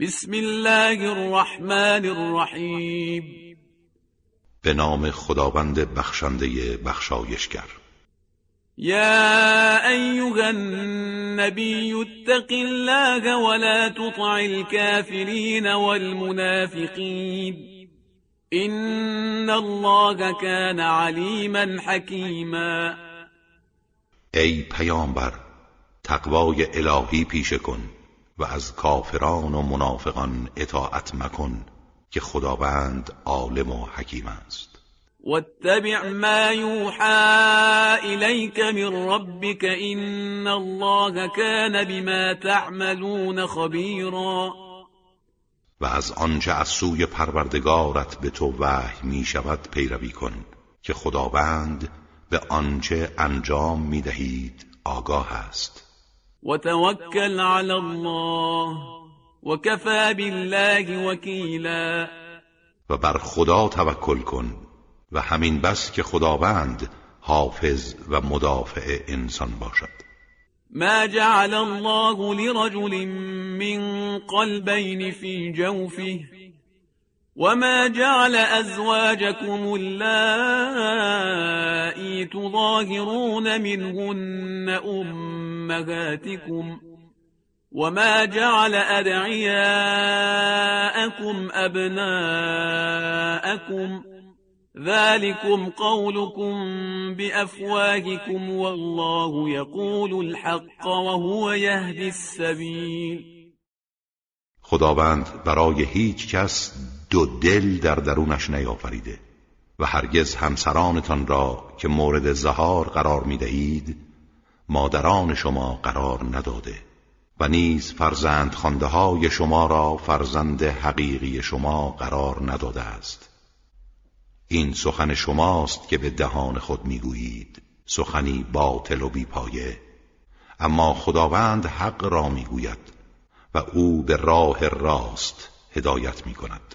بسم الله الرحمن الرحیم به نام خداوند بخشنده بخشایشگر. یا ایها النبی اتق الله ولا تطع الكافرین والمنافقین. ان الله كان علیما حکیما. ای پیامبر تقوای الهی پیشه کن. و از کافران و منافقان اطاعت مکن که خداوند عالم و حکیم است. واتبع ما یوحى الیک من ربک ان الله كان بما تعملون خبیرا. و از آنچه از سوی پروردگارت به تو وحی می شود پیروی کن که خداوند به آنچه انجام می دهید آگاه است. وتوکل علی الله وكفى بالله وکیلا و بر خدا توکل کن و همین بس که خداوند حافظ و مدافع انسان باشد. ما جعل الله لرجل من قلبين في جوفه وما جعل أزواجكم اللائي تظاهرون منهن أمهاتكم وما جعل أدعياءكم أبناءكم ذلكم قولكم بأفواهكم والله يقول الحق وهو يهدي السبيل خداوند برای هیچ کس دو دل در درونش نیافریده و هرگز همسرانتان را که مورد زهار قرار می دهید مادران شما قرار نداده و نیز فرزند خانده های شما را فرزند حقیقی شما قرار نداده است. این سخن شماست که به دهان خود می‌گویید سخنی باطل و بیپایه. اما خداوند حق را می‌گوید و او به راه راست هدایت می کند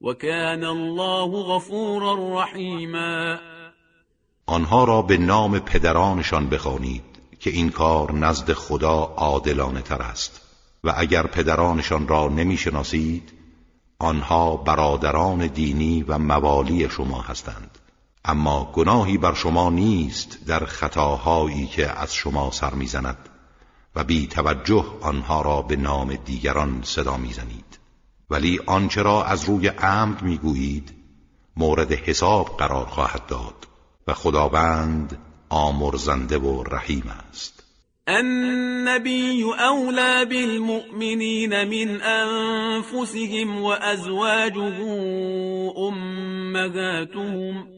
وكان الله غفورا رحيما. آنها را به نام پدرانشان بخوانید که این کار نزد خدا عادلانه تر است و اگر پدرانشان را نمی‌شناسید آنها برادران دینی و موالی شما هستند. اما گناهی بر شما نیست در خطاهایی که از شما سر می‌زند و بی توجه آنها را به نام دیگران صدا می‌زنید. ولی آنچه را از روی عمد می‌گویید مورد حساب قرار خواهد داد و خداوند آمرزنده و رحیم است. النبي أولى بالمؤمنين من أنفسهم وأزواجه أمهاتهم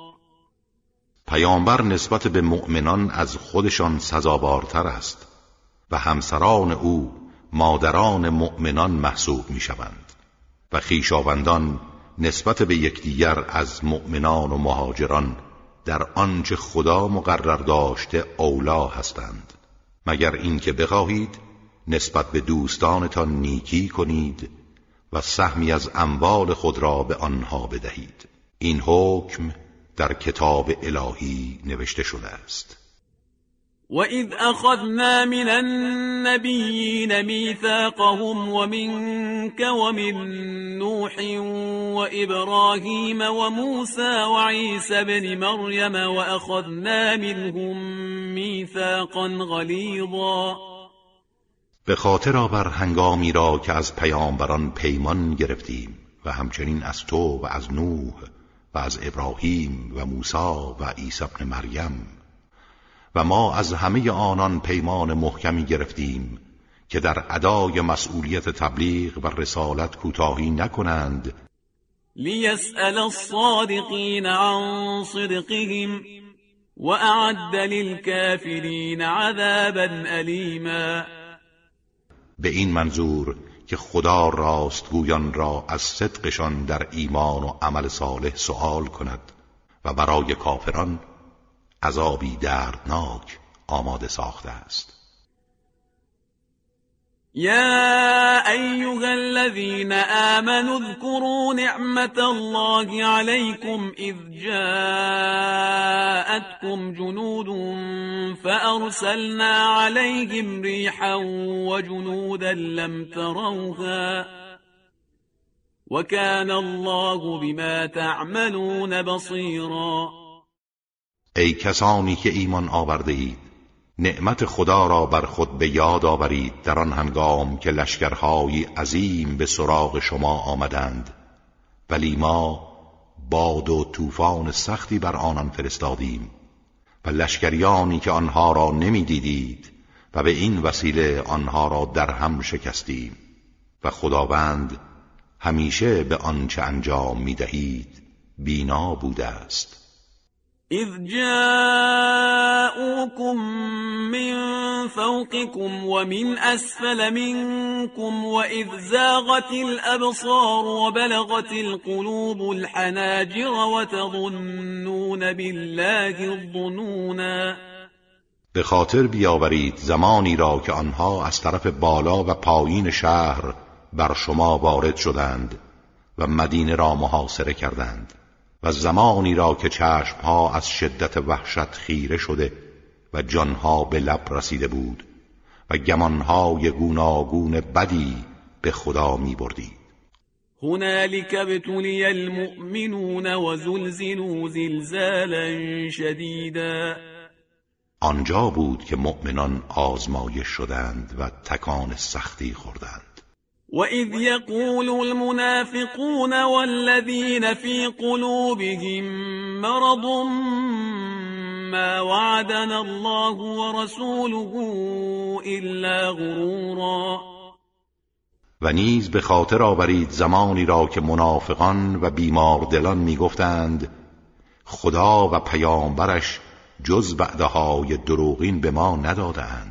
پیامبر نسبت به مؤمنان از خودشان سزاوارتر است و همسران او مادران مؤمنان محسوب می شوند و خیشاوندان نسبت به یکدیگر از مؤمنان و مهاجران در آنچه خدا مقرر داشته اولا هستند. مگر اینکه بخواهید نسبت به دوستانتان نیکی کنید و سهمی از اموال خود را به آنها بدهید. این حکم در کتاب الهی نوشته شده است. وَإِذْ أَخَذْنَا مِنَ النَّبِيِّينَ مِيثَاقَهُمْ وَمِنكَ وَمِن نُوحٍ وَإِبْرَاهِيمَ وَمُوسَى وَعِيسَى ابْنِ مَرْيَمَ وَأَخَذْنَا مِنْهُم مِيثَاقًا غَلِيظًا. به خاطر آور هنگامی را که از پیامبران پیمان گرفتیم و همچنین از تو و از نوح و از ابراهیم و موسی و عیسی ابن مریم. و ما از همه آنان پیمان محکمی گرفتیم که در ادای مسئولیت تبلیغ و رسالت کوتاهی نکنند. لیسأل الصادقین عن صدقهم وأعد للكافرین عذابا ألیما. به این منظور که خدا راستگویان را از صدقشان در ایمان و عمل صالح سوال کند و برای کافران عذابی دردناک آماده ساخته است. يا أيها الذين آمنوا اذكروا نعمة الله عليكم إذ جاءتكم جنود فأرسلنا عليهم ريحا وجنودا لم تروها وكان الله بما تعملون بصيرا. ای کسانی که ایمان آورده اید نعمت خدا را بر خود به یاد آورید در آن هنگام که لشکرهای عظیم به سراغ شما آمدند. ولی ما باد و طوفان سختی بر آنان فرستادیم و لشکریانی که آنها را نمی‌دیدید و به این وسیله آنها را در هم شکستیم. و خداوند همیشه به آنچه انجام می‌دهید بینا بوده است. إذ جاءوكم من فوقكم ومن أسفل منكم وإذ زاغت الأبصار وبلغت القلوب الحناجر وتظنون بالله الظنونا. به خاطر بیاورید زمانی را که آنها از طرف بالا و پایین شهر بر شما وارد شدند و مدینه را محاصره کردند. و زمانی را که چشمها از شدت وحشت خیره شده و جانها به لب رسیده بود و گمانهای گوناگون بدی به خدا می بردید هنالك ابتلي المؤمنون وزلزلوا زلزالا شدیدا. آنجا بود که مؤمنان آزمایش شدند و تکان سختی خوردند. وإذ يقول المنافقون والذين في قلوبهم مرض ما وعدنا الله ورسوله إلا غرورا. و نیز به خاطر آورید زمانی را که منافقان و بیمار دلان می‌گفتند خدا و پیامبرش جز بعدهای دروغین به ما ندادند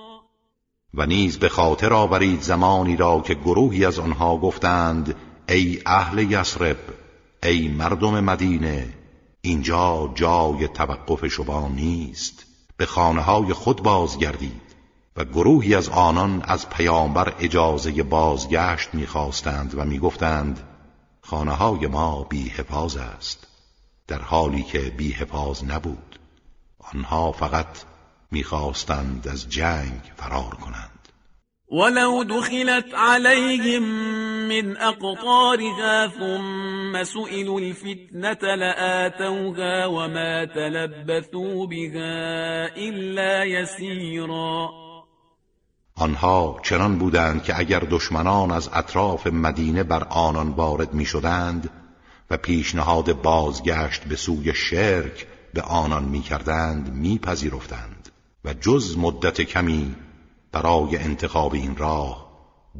و نیز به خاطر آورید زمانی را که گروهی از آنها گفتند ای اهل یسرب ای مردم مدینه اینجا جای توقف شما نیست. به خانه های خود بازگردید. و گروهی از آنان از پیامبر اجازه بازگشت می‌خواستند و می‌گفتند خانه های ما بی حفاظ است. در حالی که بی حفاظ نبود. آنها فقط می‌خواستند از جنگ فرار کنند ولو دخلت عليهم من أقطارها ثم سئلوا الفتنة لآتوها وما تلبثوا بها إلا يسيرا آنها چنان بودند که اگر دشمنان از اطراف مدینه بر آنان وارد می شدند و پیشنهاد بازگشت به سوی شرک به آنان می کردند می پذیرفتند. و جز مدت کمی برای انتخاب این راه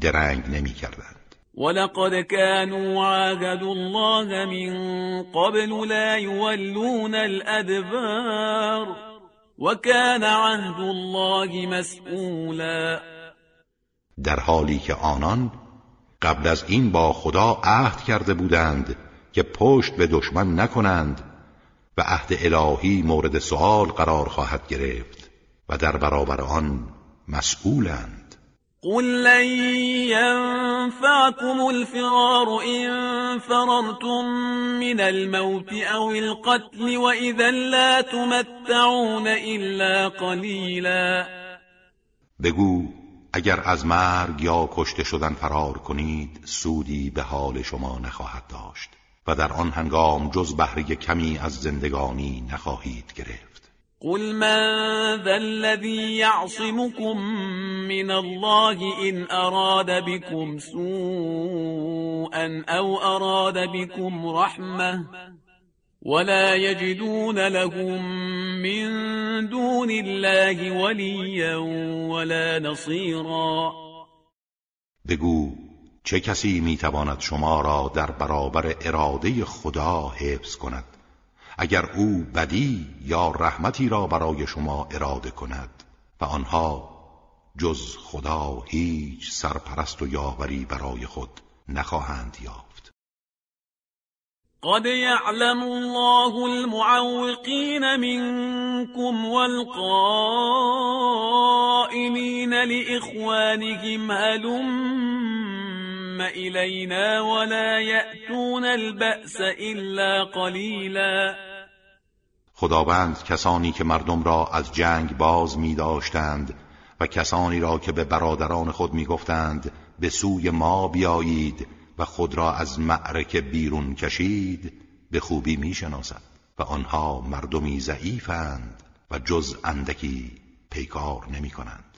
درنگ نمی کردند ولقد كانوا عاهدوا الله من قبل لا يولون الأدبار وكان عهد الله مسئولا در حالی که آنان قبل از این با خدا عهد کرده بودند که پشت به دشمن نکنند و عهد الهی مورد سوال قرار خواهد گرفت. و در برابر آن مسئولند. قل لن ينفعكم الفرار إن فررتم من الموت أو القتل وإذا لا تمتعون إلا قليلا. بگو اگر از مرگ یا کشته شدن فرار کنید سودی به حال شما نخواهد داشت و در آن هنگام جز بهره کمی از زندگانی نخواهید گرفت. قل من ذا الذي يعصمكم من الله إن أراد بكم سوءا أو أراد بكم رحمة ولا يجدون لهم من دون الله وليا ولا نصيرا بگو چه کسی میتواند شما را در برابر اراده خدا حفظ کند؟ اگر او بدی یا رحمتی را برای شما اراده کند و آنها جز خدا هیچ سرپرست و یاوری برای خود نخواهند یافت. قد يعلم الله المعوقين منكم والقائمين لإخوانهم هلم إلينا ولا يأتون البأس إلا قليلاً خداوند کسانی که مردم را از جنگ باز می داشتند و کسانی را که به برادران خود می گفتند به سوی ما بیایید و خود را از معرکه بیرون کشید به خوبی می شناسد و آنها مردمی ضعیفند و جز اندکی پیکار نمی کنند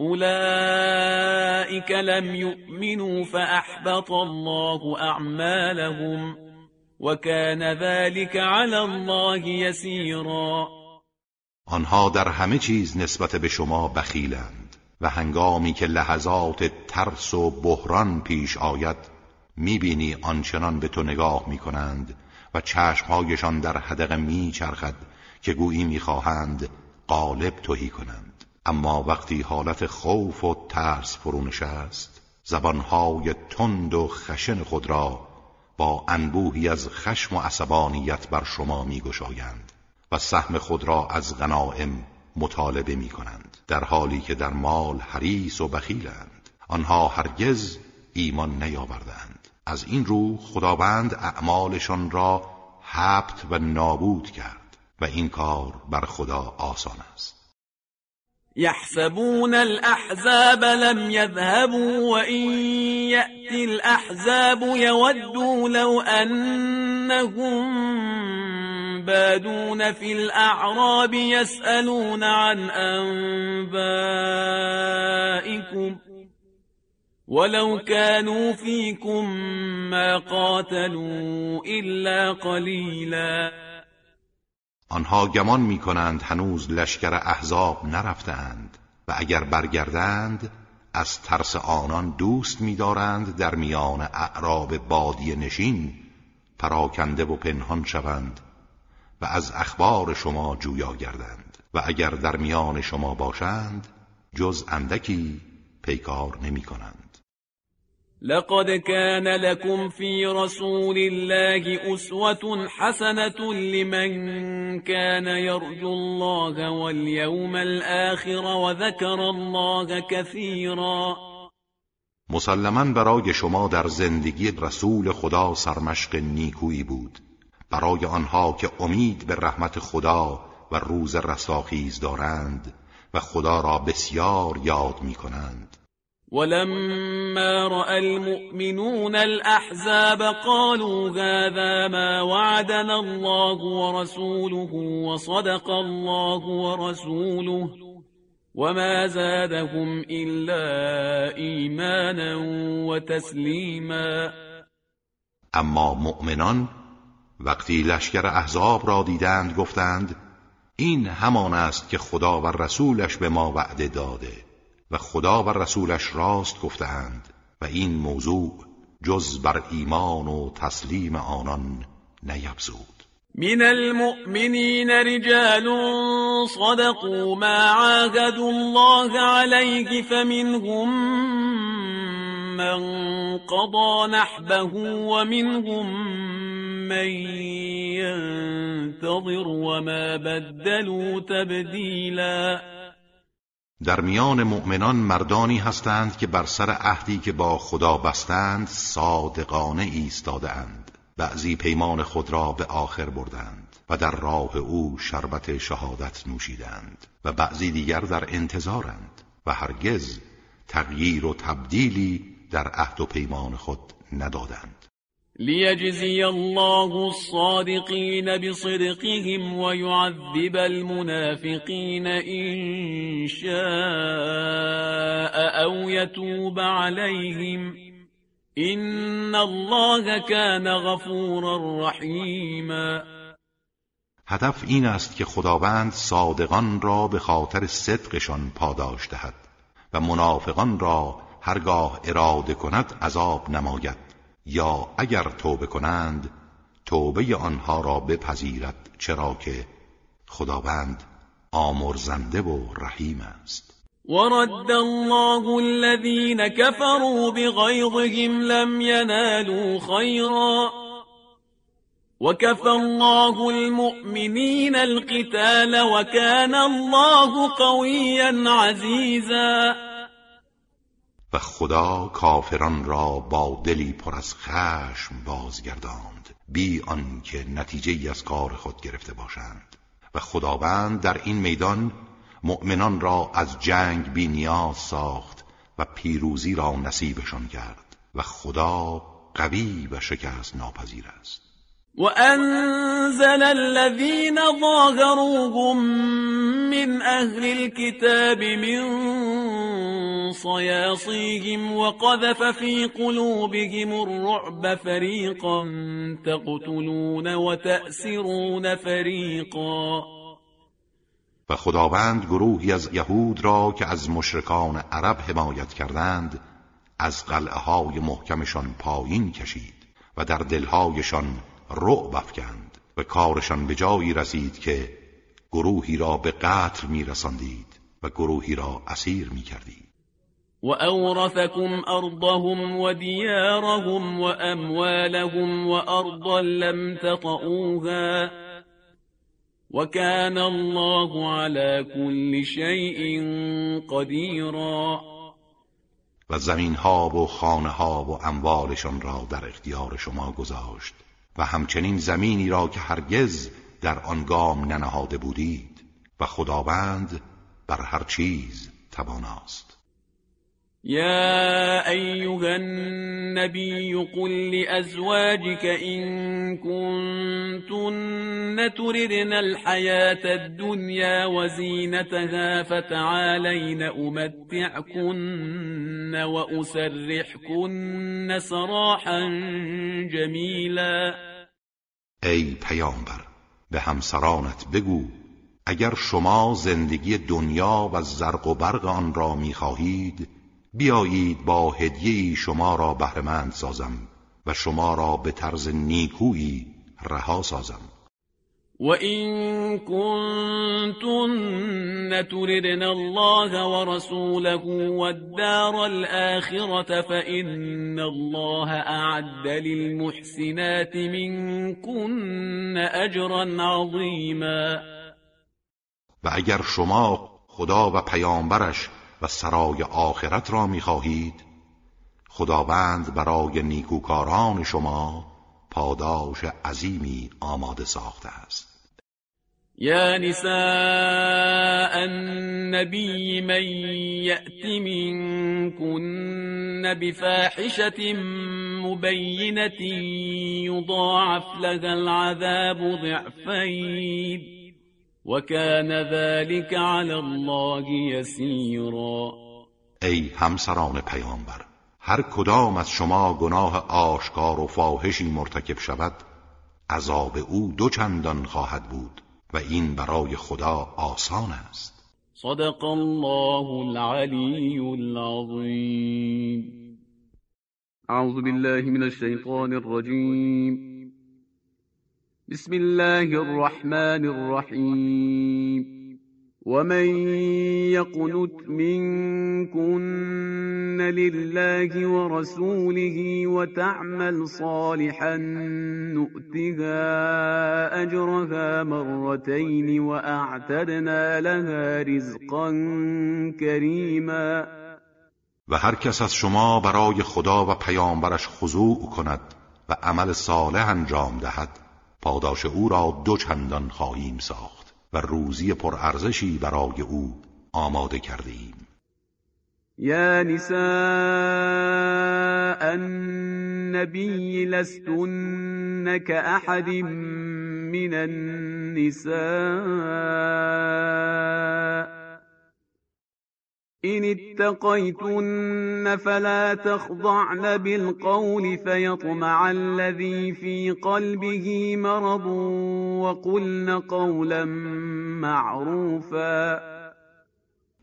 أولئك لم يؤمنوا فأحبط الله أعمالهم وكان ذلك على الله يسيرا آنها در همه چیز نسبت به شما بخیلند و هنگامی که لحظات ترس و بحران پیش آید می‌بینی آنچنان به تو نگاه می‌کنند و چشمهایشان در حدق میچرخد که گویی می‌خواهند قالب توهی کنند. اما وقتی حالت خوف و ترس فرو نشست زبانهای تند و خشن خود را با انبوهی از خشم و عصبانیت بر شما میگشایند و سهم خود را از غنائم مطالبه می کنند در حالی که در مال حریص و بخیلند. آنها هرگز ایمان نیاوردند. از این رو خداوند اعمالشان را حبت و نابود کرد و این کار بر خدا آسان است. يحسبون الأحزاب لم يذهبوا وإن يأتي الأحزاب يودوا لو أنهم بادون في الأعراب يسألون عن أنبائكم ولو كانوا فيكم ما قاتلوا إلا قليلاً آنها گمان می کنند هنوز لشکر احزاب نرفتند و اگر برگردند از ترس آنان دوست می‌دارند در میان اعراب بادی نشین پراکنده و پنهان شوند و از اخبار شما جویا گردند و اگر در میان شما باشند جز اندکی پیکار نمی کنند لقد كان لكم في رسول الله أسوة حسنة لمن كان يرجو الله واليوم الآخر وذكر الله كثيرا. مسلما برای شما در زندگی رسول خدا سرمشق نیکویی بود. برای آنها که امید به رحمت خدا و روز رستاخیز دارند و خدا را بسیار یاد می کنند ولما رأى المؤمنون الأحزاب قالوا هذا ما وعدنا الله ورسوله وصدق الله ورسوله وما زادهم إلا إيمانا وتسليما. اما مؤمنان وقتی لشکر احزاب را دیدند گفتند این همان است که خدا و رسولش به ما وعده داده. و خدا و رسولش راست گفتهاند و این موضوع جز بر ایمان و تسلیم آنان نیفزود. من المؤمنين رجال صدقوا ما عاهدوا الله عليه فمنهم من قضى نحبه ومنهم من ينتظر وما بدلوا تبدیلا. در میان مؤمنان مردانی هستند که بر سر عهدی که با خدا بستند صادقانه ایستاده اند بعضی پیمان خود را به آخر بردند و در راه او شربت شهادت نوشیدند و بعضی دیگر در انتظارند و هرگز تغییر و تبدیلی در عهد و پیمان خود ندادند. لیجزی الله الصادقین بصدقهم ويعذب المنافقین إن شاء أو يتوب عليهم إن الله كان غفورا رحیما هدف این است که خداوند صادقان را به خاطر صدقشان پاداش دهد و منافقان را هرگاه اراده کند عذاب نماید. یا اگر توبه کنند توبه آنها را بپذیرد چرا که خداوند آمرزنده و رحیم است. ورد الله الذين كفروا بغيظهم لم ينالوا خيرا وكفى الله المؤمنين القتال وكان الله قويا عزيزا و خدا کافران را با دلی پر از خشم بازگرداند بی آنکه نتیجه از کار خود گرفته باشند. و خداوند در این میدان مؤمنان را از جنگ بی نیاز ساخت و پیروزی را نصیبشان کرد و خدا قوی و شکست ناپذیر است. وأنزل الذين ظاهروهم من أهل الكتاب من صياصيهم وقذف في قلوبهم الرعب فريقا تقتلون وتأسرون فريقا. و خداوند گروهی از یهود را که از مشرکان عرب حمایت کردند از قلعه های محکمشان پایین کشید و در دلهایشان رعب افکند و کارشان به جایی رسید که گروهی را به قتل می رسندید و گروهی را اسیر می کردید و اورثکم ارضهم و دیارهم و اموالهم و ارضا لم تطعوها وكان الله على كل شيء قدیرا و زمین ها و خانه ها و اموالشان را در اختیار شما گذاشت. و همچنین زمینی را که هرگز در آن گام ننهاده بودید و خداوند بر هر چیز تواناست. يا أيها النبي قل لأزواجك إن كنتن تردن الحياة الدنيا وزينتها فتعالين أمتعكن وأسرحكن سراحا جميلا. ای پیامبر به همسرانت بگو اگر شما زندگی دنیا و زرق و برق آن را میخواهید بیایید با هدیه شما را بهرمند سازم و شما را به طرز نیکویی رها سازم. و این کنتن تردن الله و رسوله و الدار الآخرة فإن الله اعد للمحسنات منكن اجرا عظیما. و اگر شما خدا و پیامبرش و سرای آخرت را می‌خواهید. خداوند برای نیکوکاران شما پاداش عظیمی آماده ساخته است. یا نساء النبی من یأت منكن بفاحشة مبینة یضاعف لها العذاب ضعفین. وكان ذلك على الله يسيرا. ای همسران پیامبر هر کدام از شما گناه آشکار و فاحشی مرتکب شود عذاب او دو چندان خواهد بود و این برای خدا آسان است. صدق الله العلی العظیم. اعوذ بالله من الشیطان الرجیم. بسم الله الرحمن الرحیم ومن يقنت منكن لله ورسوله وتعمل صالحا نؤتها اجرها مرتين واعتدنا لها رزقا كريما. و هر کس از شما برای خدا و پیامبرش خضوع کند و عمل صالح انجام دهد. پاداش او را دو چندان خواهیم ساخت و روزی پرارزشی برای او آماده کرده ایم. یا نساء النبی لستن كأحد من النساء إن اتقيتن فلا تخضعن بالقول فيطمع الذي في قلبه مرض وقلن قولا معروفا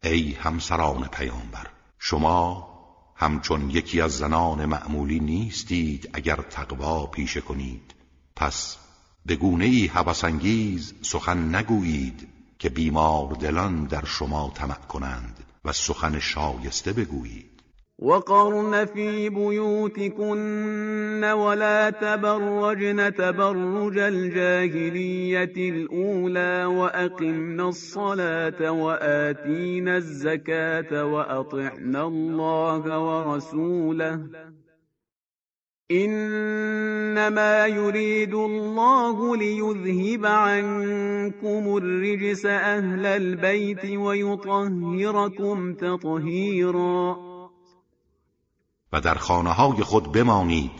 ای همسران پیامبر شما همچون یکی از زنان معمولی نیستید اگر تقوا پیشه کنید. پس به گونه ای حبسانگیز سخن نگویید که بیمار دلان در شما طمع کنند. و سخن شایسته بگویید. وقرن في بيوتكن ولا تبرجن تبرج الجاهلية الأولى وأقمنا الصلاة وآتينا الزكاة وأطعنا الله ورسوله إنما يريد الله ليذهب عنكم الرجس أهل البيت ويطهركم تطهيرا. و در خانه های خود بمانید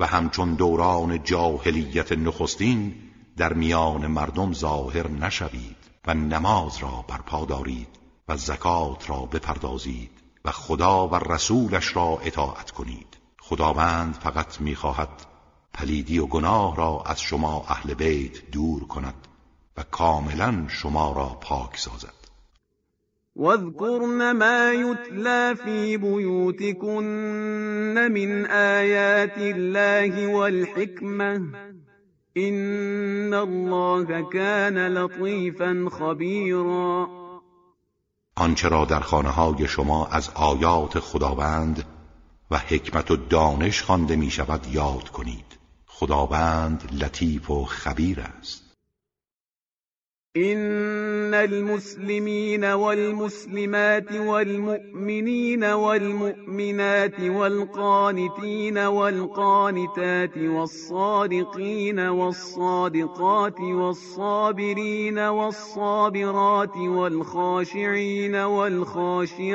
و همچون دوران جاهلیت نخستین در میان مردم ظاهر نشوید و نماز را برپا دارید و زکات را بپردازید و خدا و رسولش را اطاعت کنید. خداوند فقط می‌خواهد پلیدی و گناه را از شما اهل بیت دور کند و کاملا شما را پاک سازد. واذكرن ما يتلى في بيوتكن من آيات الله والحكمة إن الله كان لطيفا خبيرا آنچه را در خانه های شما از آیات خداوند و حکمت و دانش خوانده می شود یاد کنید. خداوند لطیف و خبیر است. إن المسلمين والمسلمات والمؤمنين والمؤمنات والقانتين والقانتات والصادقين والصادقات والصابرين والصابرات والخاشعين والخاشعات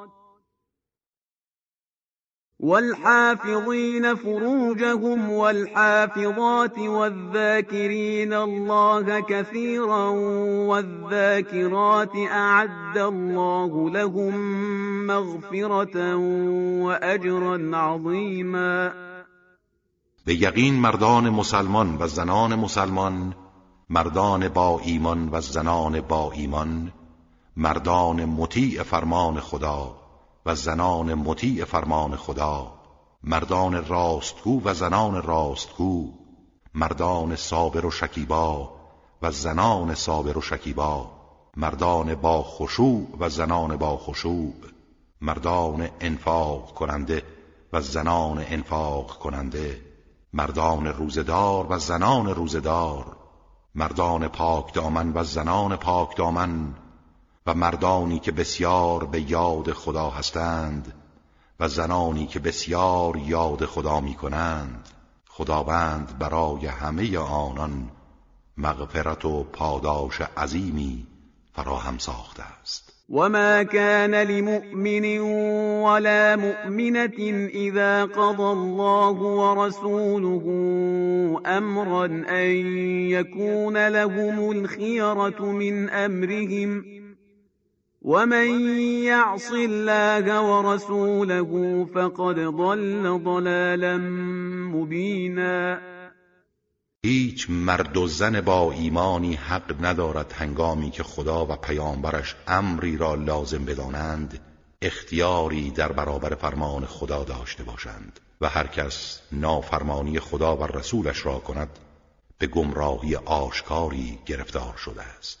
والحافظين فروجهم والحافظات والذاكرين الله كثيرا والذاكرات أعد الله لهم مغفرة وأجرا عظيما. به یقین مردان مسلمان و زنان مسلمان مردان با ایمان و زنان با ایمان مردان مطیع فرمان خدا و زنان مطیع فرمان خدا مردان راستگو و زنان راستگو مردان صابر و شکیبا و زنان صابر و شکیبا مردان با خشوع و زنان با خشوع مردان انفاق کننده و زنان انفاق کننده مردان روزدار و زنان روزدار مردان پاک دامن و زنان پاک دامن و مردانی که بسیار به یاد خدا هستند و زنانی که بسیار یاد خدا می کنند. خداوند برای همه آنان مغفرت و پاداش عظیمی فراهم ساخته است. وما كان لمؤمن ولا مؤمنة إذا قضى الله ورسوله أمرا أن يكون لهم الخيرة من أمرهم ومن يعص الله ورسوله فقد ضل ضلالا مبينا. هیچ مرد و زن با ایمانی حق ندارد هنگامی که خدا و پیامبرش امری را لازم بدانند اختیاری در برابر فرمان خدا داشته باشند و هر کس نافرمانی خدا و رسولش را کند به گمراهی آشکاری گرفتار شده است.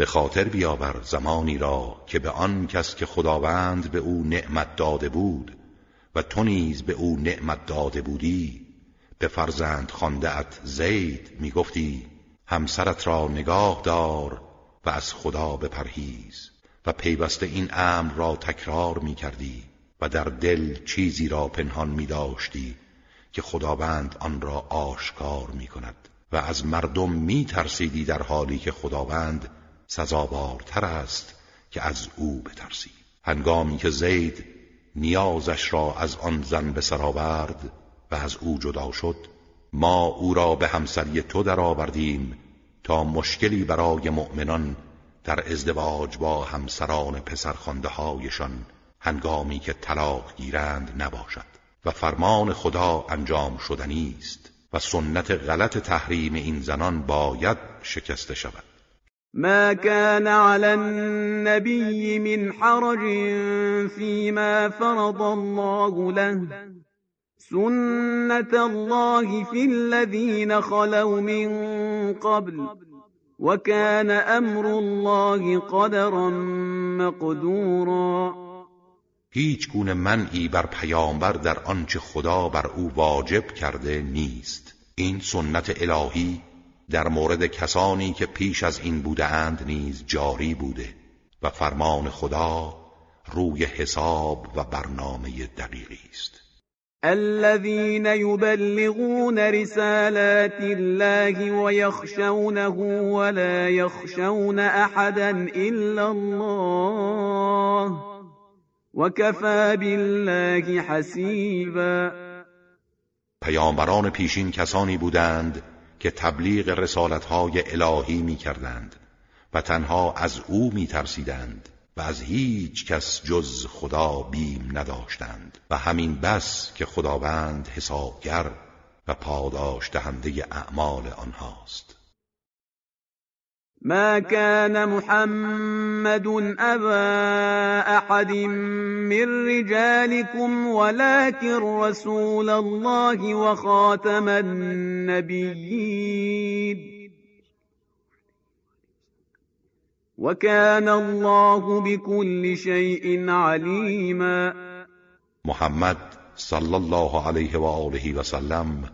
به خاطر بیاور زمانی را که به آن کس که خداوند به او نعمت داده بود و تو نیز به او نعمت داده بودی به فرزند ات زید می‌گفتی همسرت را نگاه دار و از خدا بپرهیز و پیوسته این امر را تکرار می کردی و در دل چیزی را پنهان می داشتی که خداوند آن را آشکار می کند و از مردم می ترسیدی در حالی که خداوند سزاوارتر است که از او بترسی. هنگامی که زید نیازش را از آن زن به سر آورد و از او جدا شد ما او را به همسری تو درآوردیم تا مشکلی برای مؤمنان در ازدواج با همسران پسرخوانده هایشان هنگامی که طلاق گیرند نباشد. و فرمان خدا انجام شدنی است و سنت غلط تحریم این زنان باید شکسته شود. ما كان على النبي من حرج فيما فرض الله له. سنة الله في الذين خلوا من قبل وكان أمر الله قدرا مقدورا. هیچ گونه منعی بر پیامبر در آنچه خدا بر او واجب کرده نیست. این سنت الهی در مورد کسانی که پیش از این بوده اند نیز جاری بوده و فرمان خدا روی حساب و برنامه دقیقی است. الذين يبلغون رسالات الله ويخشونه ولا يخشون احدا الا الله وكفى بالله حسيبا. پیامبران پیشین کسانی بودند که تبلیغ رسالتهای الهی می کردند و تنها از او می ترسیدند و از هیچ کس جز خدا بیم نداشتند و همین بس که خداوند حسابگر و پاداش دهنده اعمال آنهاست. ما كان محمد أبا أحد من رجالكم ولكن رسول الله وخاتم النبيين. وكان الله بكل شيء عليما. محمد صلی الله علیه و آله و سلم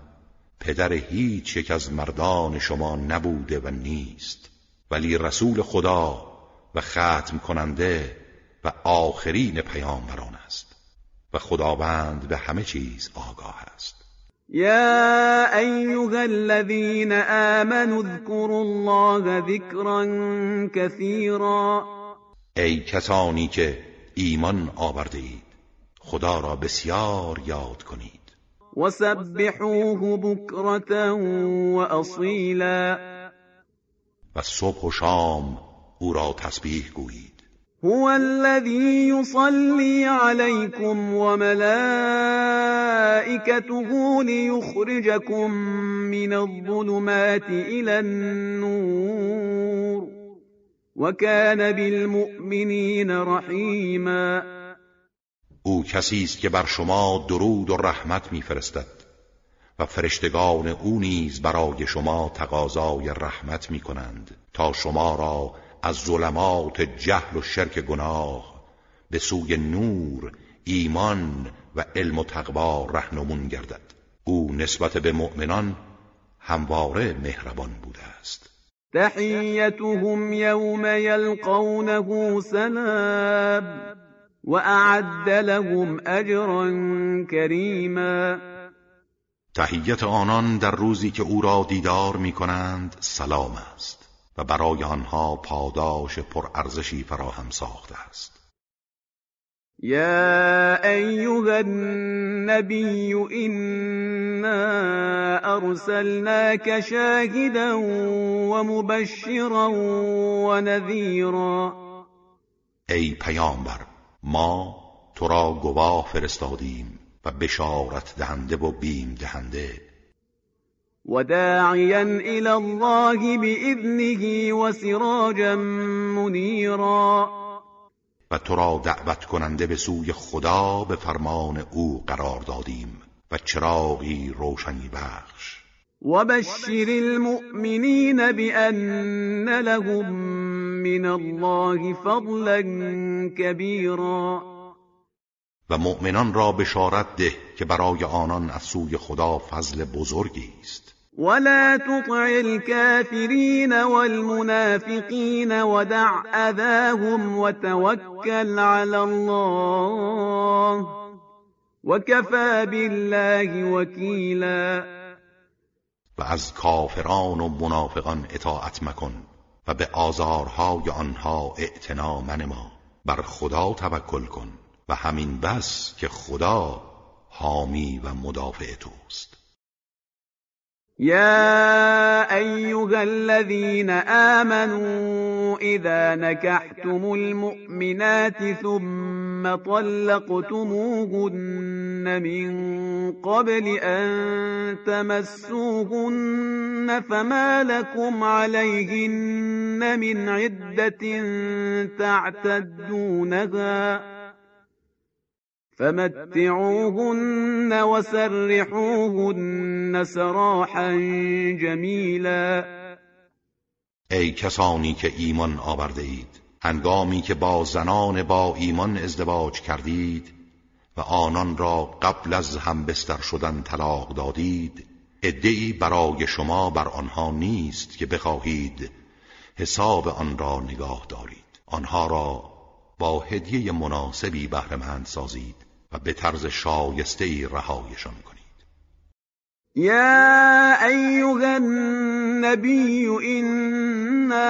پدر هیچ یک از مردان شما نبوده و نیست. ولی رسول خدا و ختم کننده و آخرین پیامبران است و خداوند به همه چیز آگاه است. یا ایها الذين آمنوا اذكروا الله ذکرا كثيرا ای کسانی که ایمان آورده اید خدا را بسیار یاد کنید. وسبحوه بكرة وأصيلا و صبح و شام او را تسبیح گویید. هو الذي يصلي عليكم وملائكته ليخرجكم من الظلمات إلى النور وكان بالمؤمنين رحیما. او کسی است که بر شما درود و رحمت میفرستد. و فرشتگان او نیز برای شما تقاضای رحمت می کنند تا شما را از ظلمات جهل و شرک گناه به سوی نور ایمان و علم و تقوا رهنمون گردد. او نسبت به مؤمنان همواره مهربان بوده است. تحیتهم یوم یلقونه سلام و اعد لهم اجرا کریما. تحیت آنان در روزی که او را دیدار می کنند سلام است و برای آنها پاداش پرارزشی فراهم ساخته است. یا ایها النبی إنا ارسلناك شاهدا ومبشرا ونذيرا ای پیامبر ما تو را گواه فرستادیم. و بشارت دهنده و بیم دهنده. و داعیا الى الله باذنه و سراجا منیرا. و تو را دعوت کننده به سوی خدا به فرمان او قرار دادیم و چراغی روشنی بخش. و بشر المؤمنین بأن لهم من الله فضلا كبيرا و مؤمنان را بشارت ده که برای آنان از سوی خدا فضل بزرگی است. ولا تطع الكافرين والمنافقين ودع اذاهم وتوكل على الله وكفى بالله وكيلا. و از کافران و منافقان اطاعت مکن و به آزارهای آنها اعتنا منما. بر خدا توکل کن. و همین بس که خدا حامی و مدافع توست. يا أيها الذين آمنوا إذا نكحتم المؤمنات ثم طلقتموهن من قبل أن تمسوهن فما لكم عليهن من عدة تعتدونها فمتعوهن وسرحوهن سراحا جمیلا ای کسانی که ایمان آورده اید هنگامی که با زنان با ایمان ازدواج کردید و آنان را قبل از هم بستر شدن طلاق دادید ادعی برای شما بر آنها نیست که بخواهید حساب آن را نگاه دارید. آنها را با هدیه مناسبی بهرهمند سازید. و به طرز شایسته ای رهایشان کنید. یا ایها النبی انا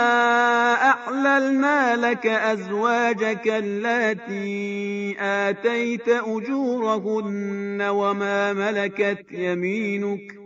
احللنا لك ازواجك التي آتيت اجورهن وما ملكت يمينك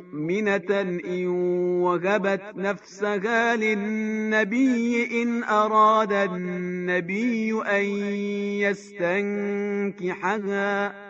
مؤمنة إن وهبت نفسها للنبي إن أراد النبي أن يستنكحها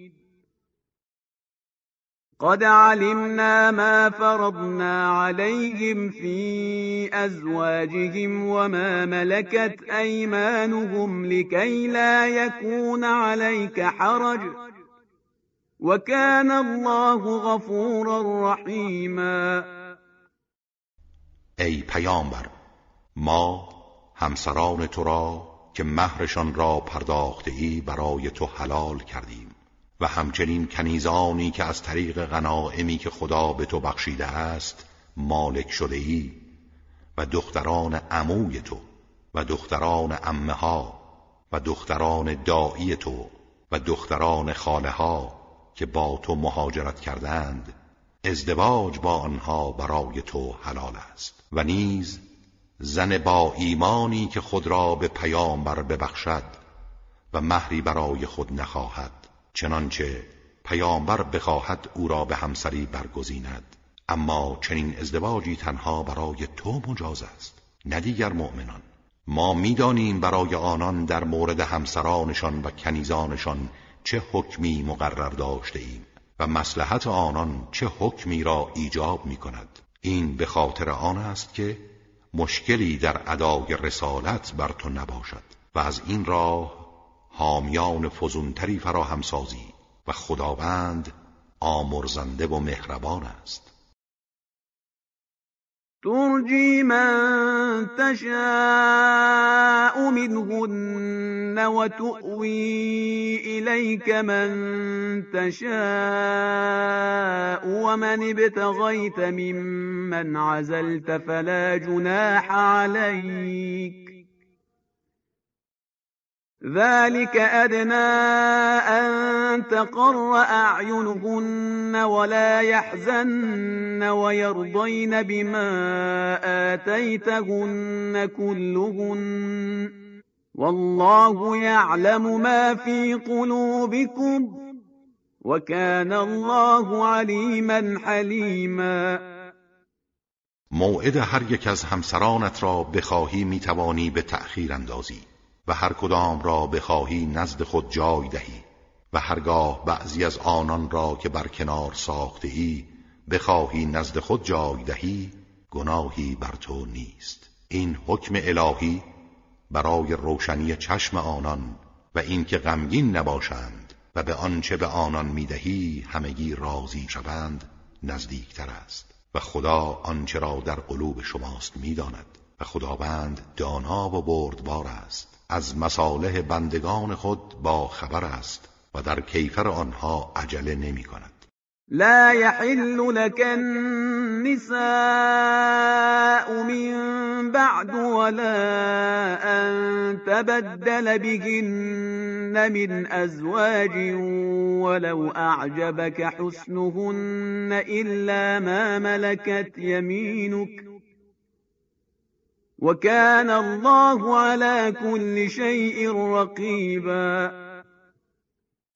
قد علمنا ما فرضنا عليهم في أزواجهم وما ملكت أيمانهم لكي لا يكون عليك حرج وكان الله غفورا رحيما ای پیامبر ما همسران تو را که مهرشان را پرداخته ای برای تو حلال کردیم. و همچنین کنیزانی که از طریق غنائمی که خدا به تو بخشیده است مالک شده ای و دختران عموی تو و دختران امه ها و دختران دایی تو و دختران خاله ها که با تو مهاجرت کردند ازدواج با آنها برای تو حلال است. و نیز زن با ایمانی که خود را به پیامبر ببخشد و مهری برای خود نخواهد. چنانچه پیامبر بخواهد او را به همسری برگزیند. اما چنین ازدواجی تنها برای تو مجاز است نه دیگر مؤمنان. ما می‌دانیم برای آنان در مورد همسرانشان و کنیزانشان چه حکمی مقرر داشته ایم و مسلحت آنان چه حکمی را ایجاب می کند این به خاطر آن است که مشکلی در ادای رسالت بر تو نباشد و از این راه حامیان فزونتری فراهم سازی و خداوند آمرزنده و مهربان است. ترجي من تشاء منهن وتؤوي إليك من تشاء ومن ابتغيت ممن عزلت فلا جناح عليك ذلك أدنى أن تقر أعينهن ولا يحزن ويرضين بما آتيتهن كلهن. والله يعلم ما في قلوبكم وكان الله عليما حليما. موعد هر یک از همسرانت را بخواهی میتوانی به تأخیر اندازی. و هر کدام را بخواهی نزد خود جای دهی و هرگاه بعضی از آنان را که بر کنار ساخته ای بخواهی نزد خود جای دهی گناهی بر تو نیست. این حکم الهی برای روشنی چشم آنان و اینکه غمگین نباشند و به آنچه به آنان می‌دهی همگی راضی شوند نزدیکتر است. و خدا آنچه را در قلوب شماست می‌داند و خداوند دانا و بردبار است. از مصالح بندگان خود با خبر است و در کیفر آنها عجله نمی کند. لا يحل لك النساء من بعد ولا أن تبدل بهن من أزواج ولو أعجبك حسنهن إلا ما ملكت يمينك. وكان الله على كل شيء رقيبا.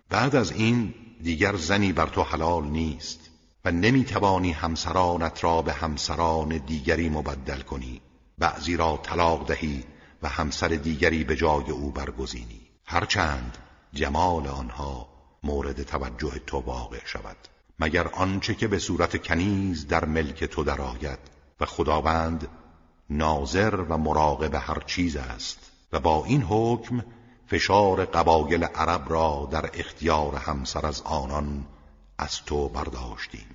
بعد از این دیگر زنی بر تو حلال نیست و نمی‌توانی همسرانت را به همسران دیگری مبدل کنی. بعضی را طلاق دهی و همسر دیگری به جای او برگزینی. هرچند جمال آنها مورد توجه تو واقع شود. مگر آنچه که به صورت کنیز در ملک تو درآید و خداوند ناظر و مراقب هر چیز است و با این حکم فشار قبایل عرب را در اختیار همسر از آنان از تو برداشتیم.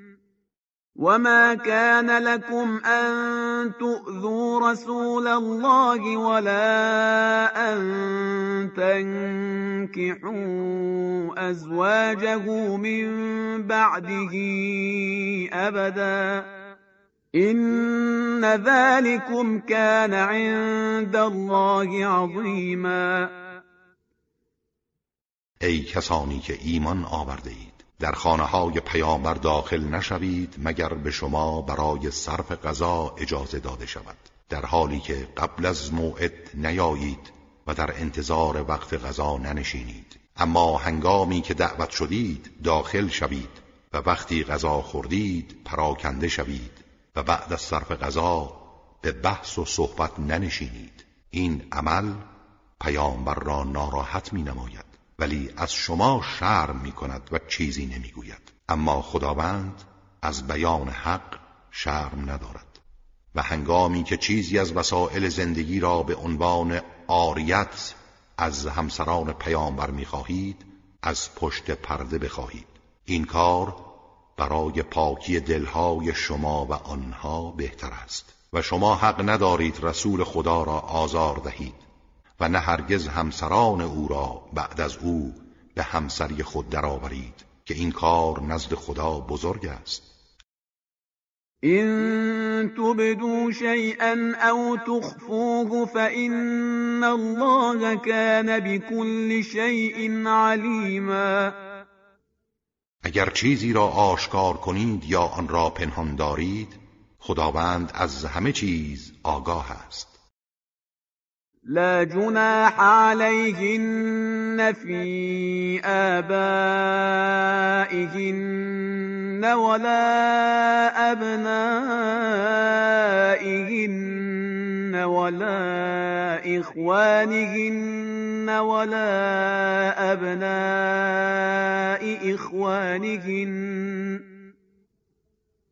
وما كان لكم أن تؤذوا رسول الله ولا أن تنكحوا أزواجه من بعده أبدا این ذلكم كان عند الله عظیما ای کسانی که ایمان آورده اید. در خانه های پیامبر داخل نشوید مگر به شما برای صرف غذا اجازه داده شود. در حالی که قبل از موعد نیایید و در انتظار وقت غذا ننشینید. اما هنگامی که دعوت شدید داخل شوید و وقتی غذا خوردید پراکنده شوید و بعد از صرف غذا به بحث و صحبت ننشینید. این عمل پیامبر را ناراحت می نماید ولی از شما شرم می کند و چیزی نمی گوید اما خداوند از بیان حق شرم ندارد. و هنگامی که چیزی از وسایل زندگی را به عنوان آریت از همسران پیامبر می خواهید از پشت پرده بخواهید. این کار برای پاکی دلهای شما و آنها بهتر است. و شما حق ندارید رسول خدا را آزار دهید. و نه هرگز همسران او را بعد از او به همسری خود درآورید که این کار نزد خدا بزرگ است. این تبدو شیئا او تخفوه فإن الله كان بكل شیء علیما. اگر چیزی را آشکار کنید یا آن را پنهان دارید خداوند از همه چیز آگاه است. لا جناح عليهن في آبائهن ولا أبنائهن ولا إخوانهن ولا أبناء إخوانهن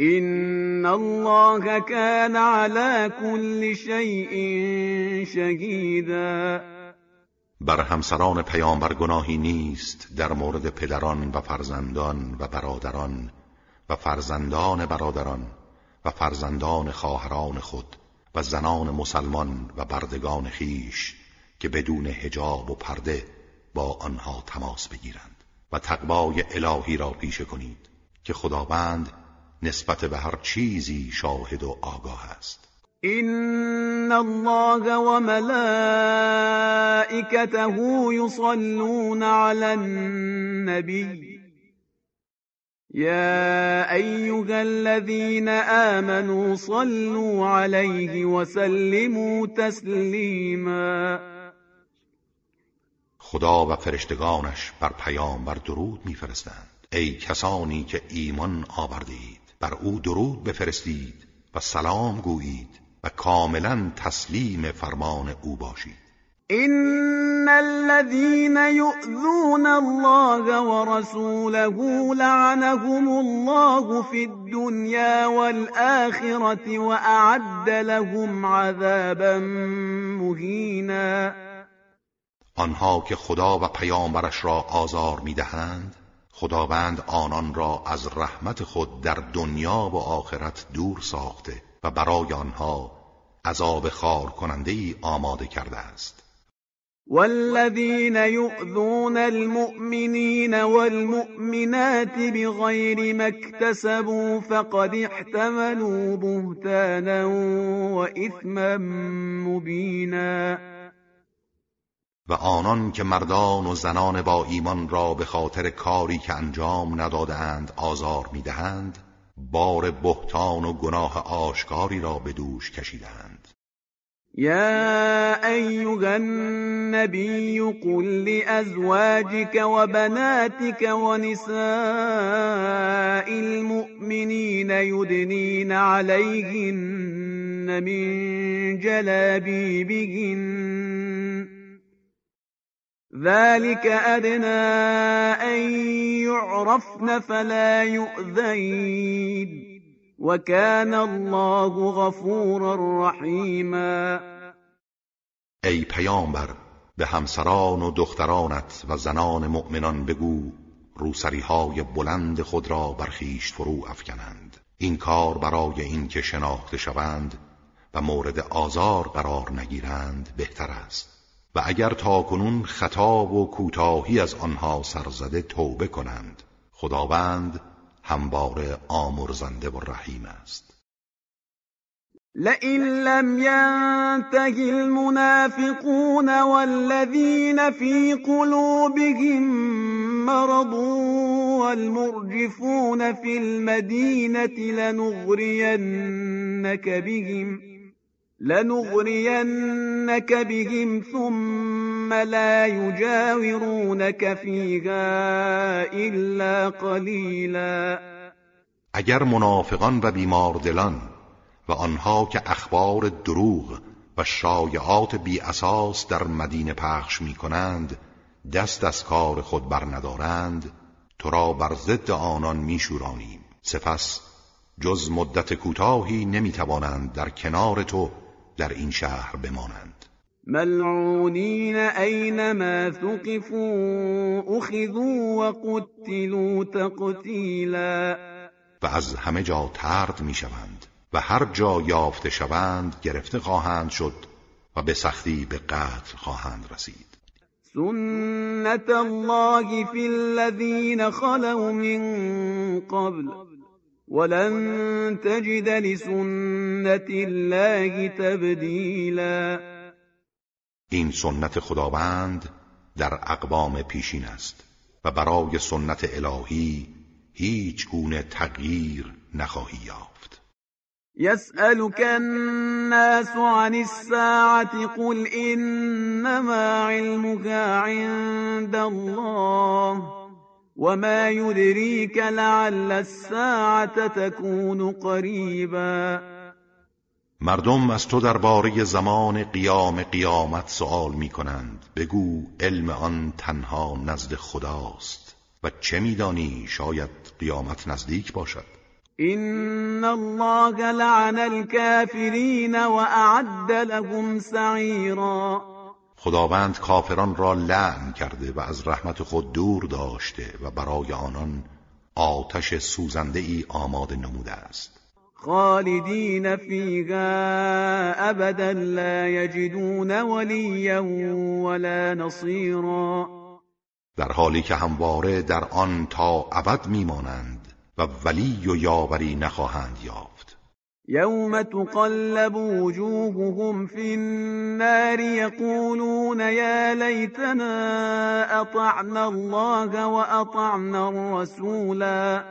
این الله كان على كل شيء شهیدا بر همسران پیامبر گناهی نیست در مورد پدران و فرزندان و برادران و فرزندان برادران و فرزندان خواهران خود و زنان مسلمان و بردگان خیش که بدون حجاب و پرده با آنها تماس بگیرند و تقوای الهی را پیشه کنید که خداوند نسبت به هر چیزی شاهد و آگاه است. این الله و ملائکته یصلون علی النبی يا أيها الذين آمنوا صلوا عليه وسلموا تسلیما خدا و فرشتگانش بر پیامبر درود میفرستند. ای کسانی که ایمان آورده بر او درود بفرستید و سلام گویید و کاملا تسلیم فرمان او باشید. ان الذين يؤذون الله ورسوله لعنهم الله في الدنيا والآخرة وأعد لهم عذابا مهینا آنها که خدا و پیامبرش را آزار می‌دهند خداوند آنان را از رحمت خود در دنیا و آخرت دور ساخته و برای آنها عذاب خار کننده ای آماده کرده است. والذین یؤذون المؤمنین والمؤمنات بغیر ما اكتسبوا فقد احتملوا بهتانا و مبینا. و آنان که مردان و زنان با ایمان را به خاطر کاری که انجام ندادند آزار می‌دهند بار بهتان و گناه آشکاری را به دوش کشیدند یا ایها النبی قل لأزواجك وبناتك ونساء المؤمنين يدنين عليهن من جلابيبهن ذلك أدنى أن يعرفن فلا يؤذين وكان الله غفورا رحيما ای پیامبر به همسران و دخترانت و زنان مؤمنان بگو روسری های بلند خود را برخیش فرو افکنند. این کار برای اینکه شناخته شوند و مورد آزار قرار نگیرند بهتر است. و اگر تا کنون خطا و کوتاهی از آنها سرزده توبه کنند خداوند همواره آمرزنده و رحیم است. لئن لم ينته المنافقون والذين في قلوبهم مرض والمرجفون في المدينة لنغرينك بهم لنغرينك بهم ثم لا يجاورونك فيها إلا قليلا. اگر منافقان و بیماردلان و آنها که اخبار دروغ و شایعات بی اساس در مدینه پخش می کنند دست از کار خود برندارند تو را بر ضد آنان میشورانیم سپس جز مدت کوتاهی نمی‌توانند در کنار تو در این شهر بمانند. ملعونین اینما ثقفوا اخذوا و قتلوا تقتیلا. و از همه جا ترد می‌شوند و هر جا یافته شوند گرفته خواهند شد و به سختی به قتل خواهند رسید. سنت الله فی الذین خلو من قبل. ولن تجد لسنت الله تبدیلا این سنت خداوند در اقوام پیشین است و برای سنت الهی هیچ گونه تغییر نخواهی یافت. يسألك الناس عن الساعة قل إنما علمها عند الله. وما يدريك لعل الساعة تكون قريبا. مردم از تو درباره زمان قیام قیامت سوال می کنند بگو علم آن تنها نزد خداست. و چه میدانی شاید قیامت نزدیک باشد؟ این الله لعن الكافرین و اعد لهم سعیرا خداوند کافران را لعن کرده و از رحمت خود دور داشته و برای آنان آتش سوزنده ای آماده نموده است. خالدین فیها ابدا لا یجدون ولیا ولا نصیرا. در حالی که همواره در آن تا ابد میمانند و ولی و یاوری نخواهند یافت. يوم تقلب وجوههم في النار يقولون يا ليتنا اطعنا الله واطعنا الرسولا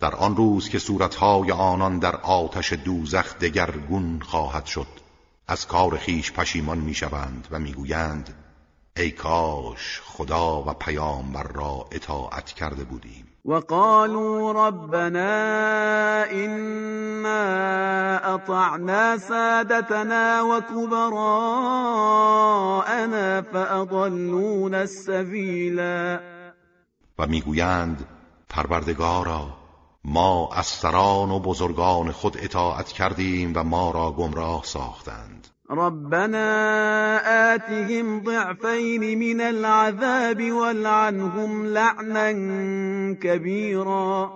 در آن روز که صورتهای آنان در آتش دوزخ دگرگون خواهد شد از کار خیش پشیمان می‌شوند و می‌گویند ای کاش خدا و پیامبر را اطاعت کرده بودیم. وقالوا ربنا إنا أطعنا سادتنا وكبراءنا فأضلونا السبيلا. و میگویند پروردگارا ما از سران و بزرگان خود اطاعت کردیم و ما را گمراه ساختند. ربنا آتهم ضعفين من العذاب والعنهم لعنا كبيرا.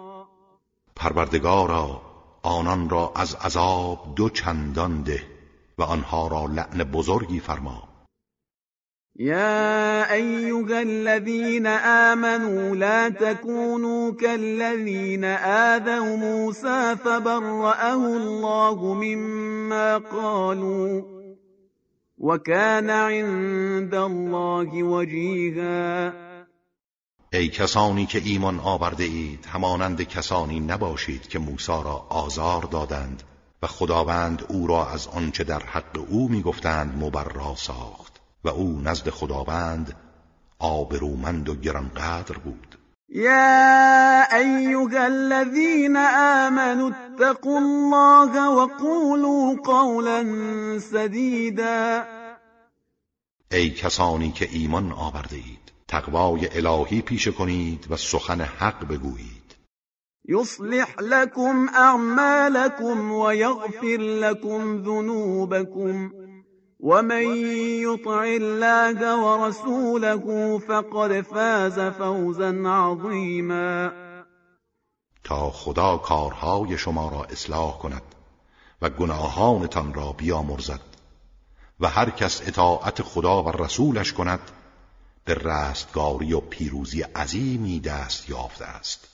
پروردگارا آنان را از عذاب دو چندان ده و آنها را لعن بزرگی فرما. يا أيها الذين آمنوا لا تكونوا كالذين آذوا موسى فبرأه الله مما قالوا وكان عند الله وجیها ای کسانی که ایمان آورده اید همانند کسانی نباشید که موسی را آزار دادند و خداوند او را از آنچه در حق او می‌گفتند مبرا ساخت. و او نزد خداوند آبرومند و گرانقدر بود. يا أيها الذين آمنوا اتقوا الله وقولوا قولا سديدا ای کسانی که ایمان آورده اید تقوای الهی پیشه کنید و سخن حق بگویید. يصلح لكم اعمالكم ويغفر لكم ذنوبكم ومن يطع الله ورسوله فقد فاز فوزا عظیما تا خدا کارهای شما را اصلاح کند و گناهانتان را بیامرزد و هر کس اطاعت خدا و رسولش کند به رستگاری و پیروزی عظیمی دست یافته است.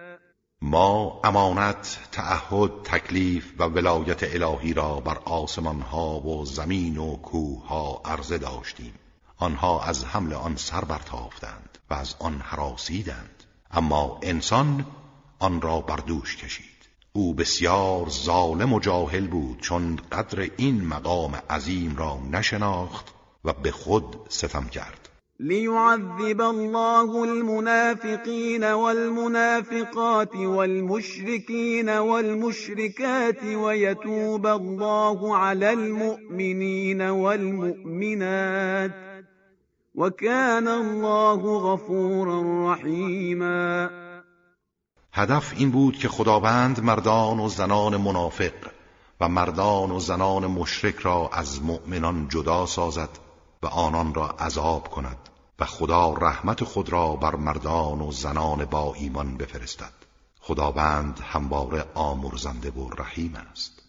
ما امانت، تعهد، تکلیف و ولایت الهی را بر آسمان ها و زمین و کوه ها عرضه داشتیم. آنها از حمل آن سر برتافتند و از آن حراسیدند. اما انسان آن را بر دوش کشید. او بسیار ظالم و جاهل بود چون قدر این مقام عظیم را نشناخت و به خود ستم کرد. ليعذب الله المنافقين والمنافقات والمشركين والمشركات ويتوب الله على المؤمنين والمؤمنات وكان الله غفورا رحيما هدف این بود که خداوند مردان و زنان منافق و مردان و زنان مشرک را از مؤمنان جدا سازد و آنان را عذاب کند. و خدا رحمت خود را بر مردان و زنان با ایمان بفرستد. خداوند همواره آمرزنده و رحیم است.